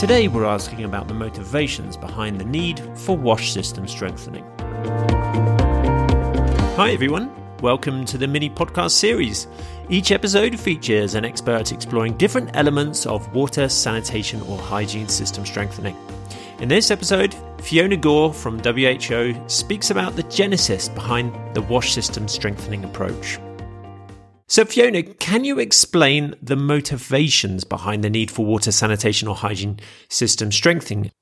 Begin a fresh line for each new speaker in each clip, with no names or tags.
Today we're asking about the motivations behind the need for wash system strengthening. Hi everyone, welcome to the mini podcast series. Each episode features an expert exploring different elements of water, sanitation, or hygiene system strengthening. In this episode, Fiona Gore from WHO speaks about the genesis behind the wash system strengthening approach. So, Fiona, can you explain the motivations behind the need for water sanitation or hygiene system strengthening?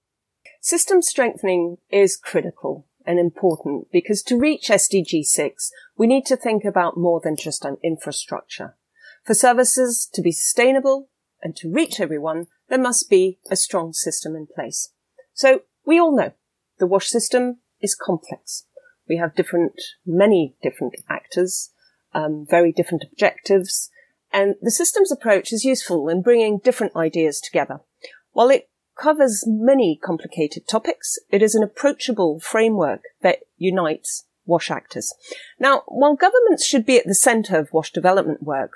System strengthening is critical and important because to reach SDG 6, we need to think about more than just an infrastructure. For services to be sustainable and to reach everyone, there must be a strong system in place. So we all know the wash system is complex. We have different, many different actors um, very different objectives. And the systems approach is useful in bringing different ideas together. While it covers many complicated topics, it is an approachable framework that unites WASH actors. Now, while governments should be at the centre of WASH development work,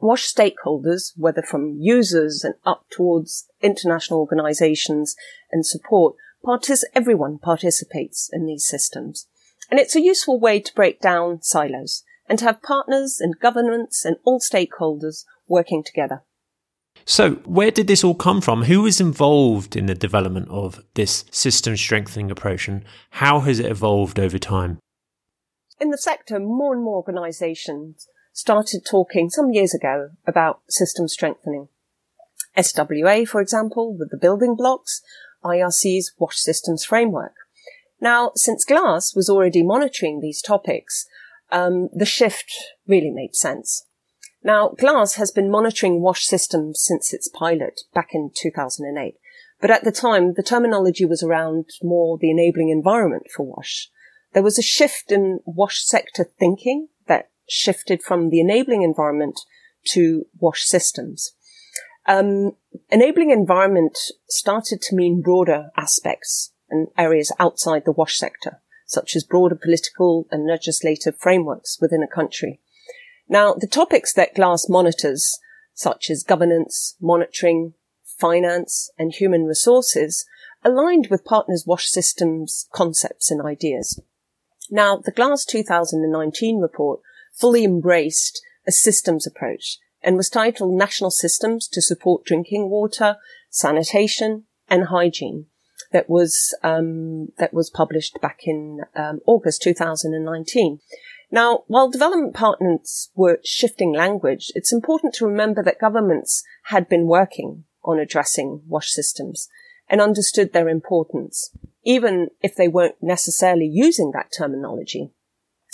WASH stakeholders, whether from users and up towards international organisations and support, partic- everyone participates in these systems. And it's a useful way to break down silos and to have partners and governments and all stakeholders working together.
So, where did this all come from? Who was involved in the development of this system strengthening approach and how has it evolved over time?
In the sector, more and more organisations started talking some years ago about system strengthening. SWA, for example, with the building blocks, IRC's WASH systems framework. Now, since GLAAS was already monitoring these topics, um, the shift really made sense. Now, GLAAS has been monitoring WASH systems since its pilot back in 2008. But at the time, the terminology was around more the enabling environment for WASH. There was a shift in WASH sector thinking that shifted from the enabling environment to WASH systems. Um, enabling environment started to mean broader aspects and areas outside the WASH sector such as broader political and legislative frameworks within a country. Now, the topics that GLAAS monitors, such as governance, monitoring, finance, and human resources, aligned with partners' WASH systems concepts and ideas. Now, the GLAAS 2019 report fully embraced a systems approach and was titled National Systems to Support Drinking Water, Sanitation, and Hygiene that was um, that was published back in um, August 2019. Now, while development partners were shifting language, it's important to remember that governments had been working on addressing WASH systems and understood their importance, even if they weren't necessarily using that terminology.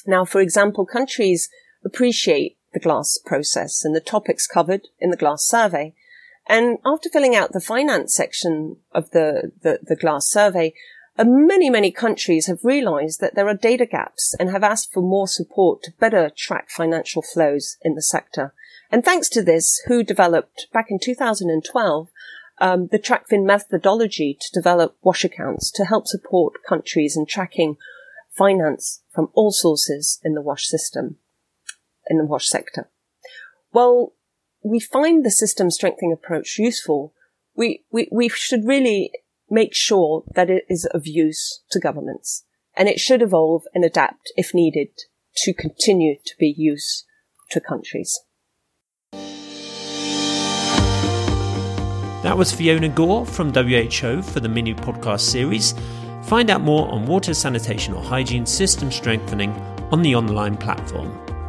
Now, for example, countries appreciate the GLAAS process and the topics covered in the GLAAS survey, and after filling out the finance section of the, the, the GLAAS survey, uh, many, many countries have realized that there are data gaps and have asked for more support to better track financial flows in the sector. And thanks to this, WHO developed back in 2012 um, the TrackFin methodology to develop wash accounts to help support countries in tracking finance from all sources in the wash system, in the wash sector. Well, we find the system strengthening approach useful, we, we, we should really make sure that it is of use to governments and it should evolve and adapt if needed to continue to be used to countries.
That was Fiona Gore from WHO for the mini podcast series. Find out more on water sanitation or hygiene system strengthening on the online platform.